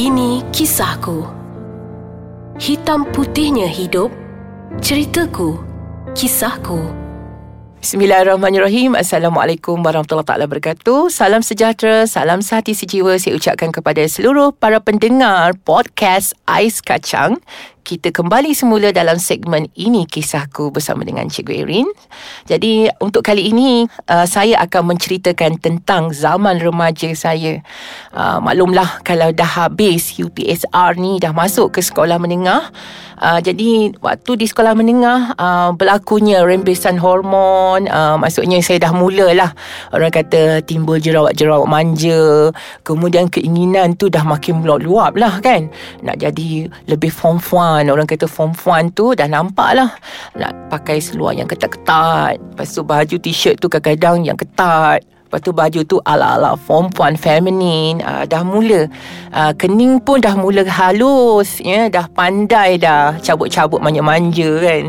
Ini kisahku. Hitam putihnya hidup. Ceritaku. Kisahku. Bismillahirrahmanirrahim. Assalamualaikum warahmatullahi taala wabarakatuh. Salam sejahtera, salam sehati sejiwa saya ucapkan kepada seluruh para pendengar podcast Ais Kacang kita kembali semula dalam segmen ini kisahku bersama dengan Cikgu Erin. Jadi untuk kali ini uh, saya akan menceritakan tentang zaman remaja saya. Uh, maklumlah kalau dah habis UPSR ni dah masuk ke sekolah menengah. Uh, jadi waktu di sekolah menengah uh, berlakunya rembesan hormon. Uh, maksudnya saya dah mulalah orang kata timbul jerawat-jerawat manja. Kemudian keinginan tu dah makin meluap-luap lah kan. Nak jadi lebih form fun kan? Orang kata form 1 tu Dah nampak lah Nak pakai seluar yang ketat-ketat. Lepas tu baju t-shirt tu kadang-kadang yang ketat. Lepas tu baju tu ala-ala form puan feminin uh, Dah mula uh, Kening pun dah mula halus ya, Dah pandai dah cabut-cabut manja-manja kan.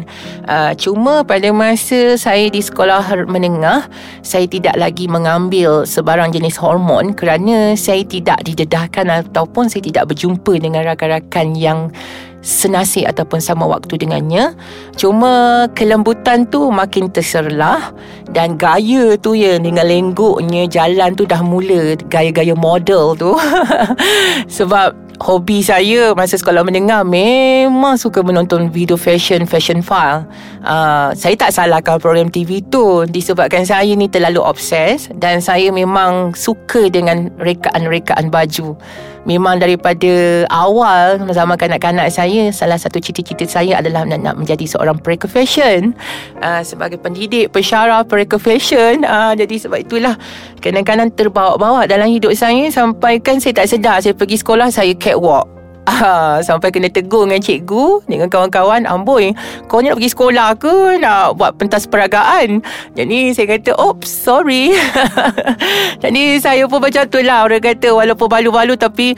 Uh, Cuma pada masa saya di sekolah menengah Saya tidak lagi mengambil sebarang jenis hormon Kerana saya tidak didedahkan Ataupun saya tidak berjumpa dengan rakan-rakan yang senasib ataupun sama waktu dengannya cuma kelembutan tu makin terserlah dan gaya tu ya dengan lengguknya jalan tu dah mula gaya-gaya model tu sebab hobi saya masa sekolah menengah memang suka menonton video fashion fashion file. Uh, saya tak salahkan program TV tu disebabkan saya ni terlalu obses dan saya memang suka dengan rekaan-rekaan baju. Memang daripada awal zaman kanak-kanak saya salah satu cita-cita saya adalah nak, nak menjadi seorang pereka fashion uh, sebagai pendidik pensyarah pereka fashion uh, jadi sebab itulah kadang-kadang terbawa-bawa dalam hidup saya sampai kan saya tak sedar. Saya pergi sekolah saya catwalk Ah, sampai kena tegur dengan cikgu dengan kawan-kawan amboi kau ni nak pergi sekolah ke? Nak buat pentas peragaan? Jadi saya kata oops sorry. Jadi saya pun macam tu lah orang kata walaupun balu-balu tapi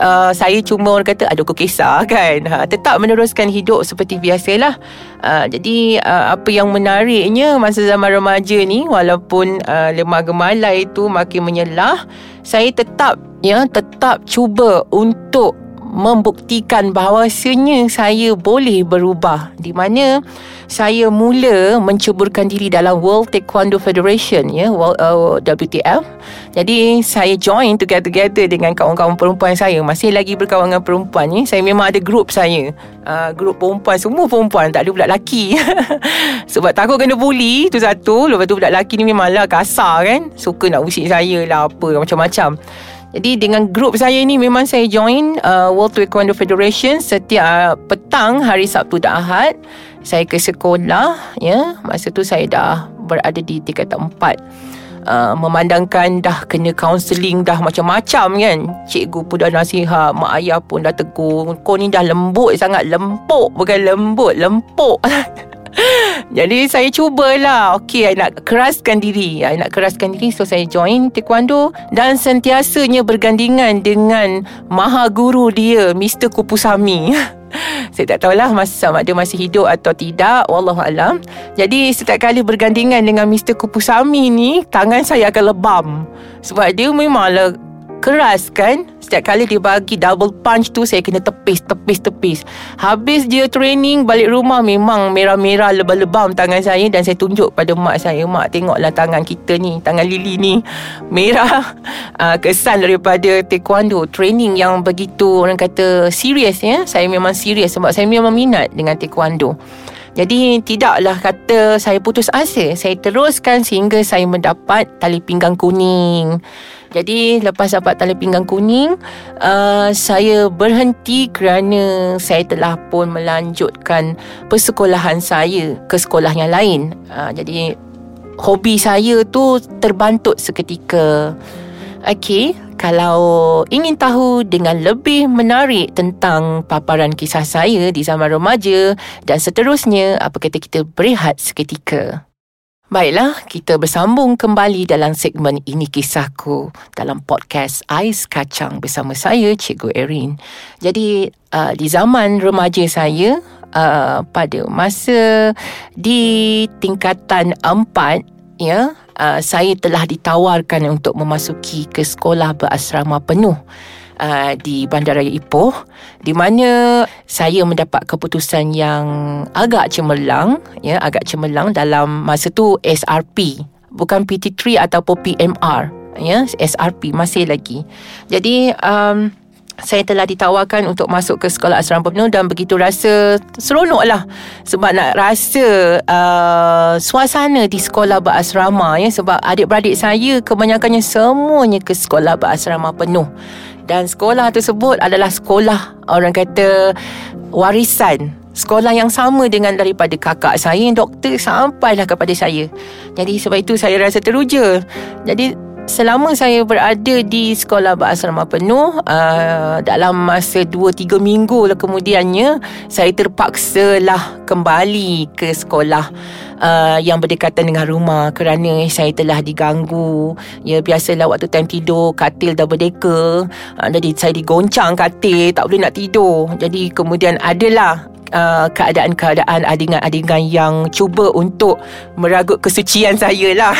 Uh, saya cuma orang kata ada kisah kan? Ha, tetap meneruskan hidup seperti biasalah. Uh, jadi uh, apa yang menariknya masa zaman remaja ni walaupun uh, lemah gemalai itu makin menyelah saya tetap ya tetap cuba untuk membuktikan bahawasanya saya boleh berubah di mana saya mula menceburkan diri dalam World Taekwondo Federation ya uh, WTF jadi saya join together-together dengan kawan-kawan perempuan saya. Masih lagi berkawan dengan perempuan ni saya memang ada grup saya. Uh, grup perempuan semua perempuan. Tak ada budak lelaki. Sebab takut kena bully tu satu. Lepas tu budak lelaki ni memanglah kasar kan. Suka nak usik saya lah apa macam-macam jadi dengan grup saya ni memang saya join uh, World Taekwondo Federation setiap uh, petang hari Sabtu dan Ahad. Saya ke sekolah ya. Masa tu saya dah berada di tingkatan empat. Uh, memandangkan dah kena counselling dah macam-macam kan Cikgu pun dah nasihat Mak ayah pun dah tegur Kau ni dah lembut sangat Lempuk bukan lembut Lempuk Jadi saya cubalah Okay I nak keraskan diri I nak keraskan diri So saya join taekwondo Dan sentiasanya bergandingan dengan Maha guru dia Mr. Kupusami saya tak tahulah masa sama dia masih hidup atau tidak Wallahualam Jadi setiap kali bergandingan dengan Mr. Kupusami ni Tangan saya akan lebam Sebab dia memanglah keras kan Setiap kali dia bagi double punch tu Saya kena tepis, tepis, tepis. Habis dia training balik rumah Memang merah-merah lebam-lebam tangan saya Dan saya tunjuk pada mak saya. Mak tengoklah tangan kita ni Tangan Lily ni. Merah uh, Kesan daripada taekwondo. Training yang begitu orang kata serius ya. Saya memang serius Sebab saya memang minat dengan taekwondo jadi tidaklah kata saya putus asa. Saya teruskan sehingga saya mendapat tali pinggang kuning. Jadi lepas dapat tali pinggang kuning uh, Saya berhenti kerana Saya telah pun melanjutkan Persekolahan saya ke sekolah yang lain. Uh, Jadi Hobi saya tu terbantut seketika Okey, kalau ingin tahu dengan lebih menarik tentang paparan kisah saya di zaman remaja dan seterusnya, apa kata kita berehat seketika? Baiklah, kita bersambung kembali dalam segmen Ini Kisahku dalam podcast Ais Kacang bersama saya, Cikgu Erin. Jadi, uh, di zaman remaja saya, uh, pada masa di tingkatan empat, ya, uh, saya telah ditawarkan untuk memasuki ke sekolah berasrama penuh. uh, di Bandaraya Ipoh di mana saya mendapat keputusan yang agak cemerlang ya agak cemerlang dalam masa tu SRP bukan PT3 ataupun PMR ya SRP masih lagi jadi um, saya telah ditawarkan untuk masuk ke sekolah asrama penuh dan begitu rasa seronok lah sebab nak rasa uh, suasana di sekolah berasrama ya sebab adik-beradik saya kebanyakannya semuanya ke sekolah berasrama penuh. Dan sekolah tersebut adalah sekolah orang kata warisan. Sekolah yang sama dengan daripada kakak saya yang doktor sampailah kepada saya. Jadi sebab itu saya rasa teruja. Jadi selama saya berada di sekolah berasrama penuh uh, dalam masa 2-3 minggu lah kemudiannya saya terpaksa lah kembali ke sekolah uh, yang berdekatan dengan rumah kerana saya telah diganggu. Ya biasalah waktu time tidur katil dah berdeka. Uh, jadi saya digoncang katil tak boleh nak tidur. Jadi kemudian adalah Uh, keadaan-keadaan adingan-adingan yang cuba untuk meragut kesucian saya lah.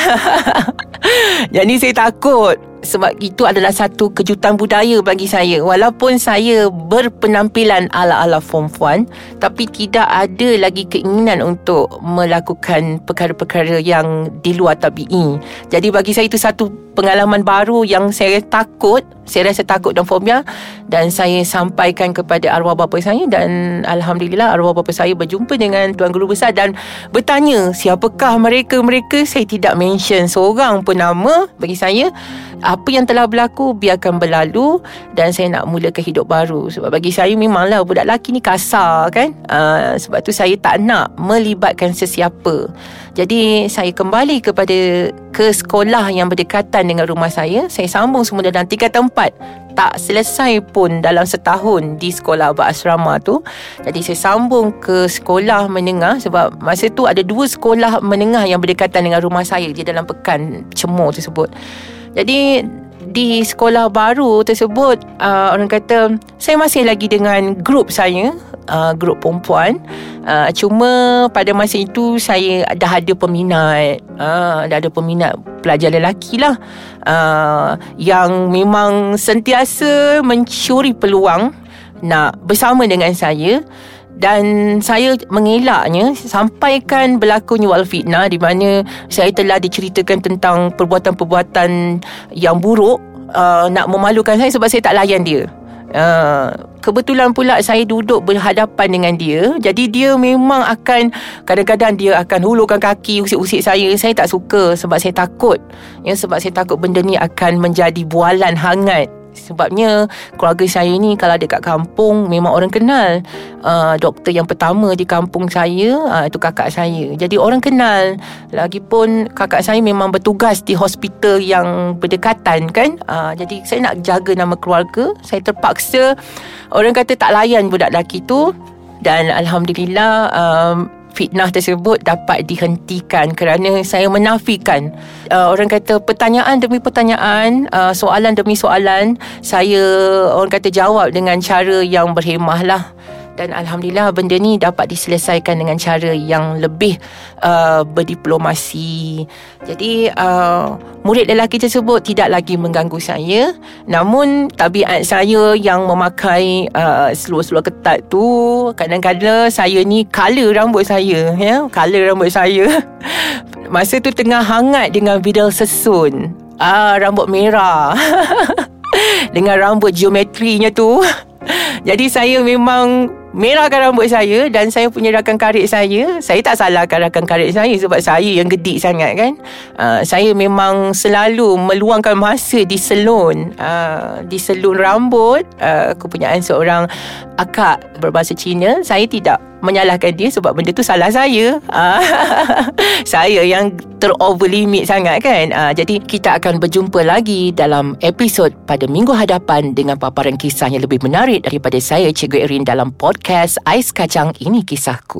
Jadi saya takut sebab itu adalah satu kejutan budaya bagi saya. Walaupun saya berpenampilan ala-ala form 1 tapi tidak ada lagi keinginan untuk melakukan perkara-perkara yang di luar tabi'i. Jadi bagi saya itu satu pengalaman baru yang saya takut saya rasa takut dan fobia dan saya sampaikan kepada arwah bapa saya dan alhamdulillah arwah bapa saya berjumpa dengan tuan guru besar dan bertanya siapakah mereka-mereka. Saya tidak mention seorang pun nama bagi saya apa yang telah berlaku biarkan berlalu dan saya nak mula ke hidup baru. Sebab bagi saya memanglah budak lelaki ni kasar kan? Uh, sebab tu saya tak nak melibatkan sesiapa. Jadi saya kembali kepada ke sekolah yang berdekatan dengan rumah saya. Saya sambung semula dalam tiga tempat. Tak selesai pun dalam setahun di sekolah berasrama tu. Jadi saya sambung ke sekolah menengah sebab masa tu ada dua sekolah menengah yang berdekatan dengan rumah saya di dalam pekan cemur tersebut jadi di sekolah baru tersebut uh, orang kata saya masih lagi dengan grup saya uh, grup perempuan. Uh, cuma pada masa itu saya dah ada peminat uh, dah ada peminat pelajar lelaki lah. Uh, yang memang sentiasa mencuri peluang nak bersama dengan saya dan saya mengelaknya sampaikan berlakunya wal fitnah di mana saya telah diceritakan tentang perbuatan-perbuatan yang buruk uh, nak memalukan saya sebab saya tak layan dia. Uh, kebetulan pula saya duduk berhadapan dengan dia. Jadi dia memang akan Kadang-kadang dia akan hulurkan kaki Usik-usik saya. Saya tak suka Sebab saya takut. Ya, Sebab saya takut benda ni akan menjadi bualan hangat Sebabnya keluarga saya ni kalau dekat kampung memang orang kenal uh, doktor yang pertama di kampung saya uh, itu kakak saya. Jadi orang kenal. Lagipun kakak saya memang bertugas di hospital yang berdekatan kan. Uh, jadi saya nak jaga nama keluarga. Saya terpaksa orang kata tak layan budak lelaki tu dan alhamdulillah um, fitnah tersebut dapat dihentikan kerana saya menafikan uh, orang kata pertanyaan demi pertanyaan uh, soalan demi soalan saya orang kata jawab dengan cara yang berhemah lah dan alhamdulillah benda ni dapat diselesaikan dengan cara yang lebih uh, berdiplomasi. Jadi uh, murid lelaki tersebut tidak lagi mengganggu saya, namun tabiat saya yang memakai uh, seluar-seluar ketat tu kadang-kadang saya ni color rambut saya ya, color rambut saya. Masa tu tengah hangat dengan bidal sesun. Ah rambut merah. dengan rambut geometrinya tu. Jadi saya memang merahkan rambut saya dan saya punya rakan karir saya saya tak salahkan rakan karir saya sebab saya yang gedik sangat kan. Uh, saya memang selalu meluangkan masa di salon uh, di salon rambut. Uh, kepunyaan seorang akak berbahasa Cina saya tidak menyalahkan dia sebab benda tu salah saya. Uh, saya yang terover limit sangat kan. Uh, jadi kita akan berjumpa lagi dalam episod pada minggu hadapan dengan paparan kisah yang lebih menarik daripada saya Cikgu Erin dalam podcast Ais Kacang. Ini Kisahku.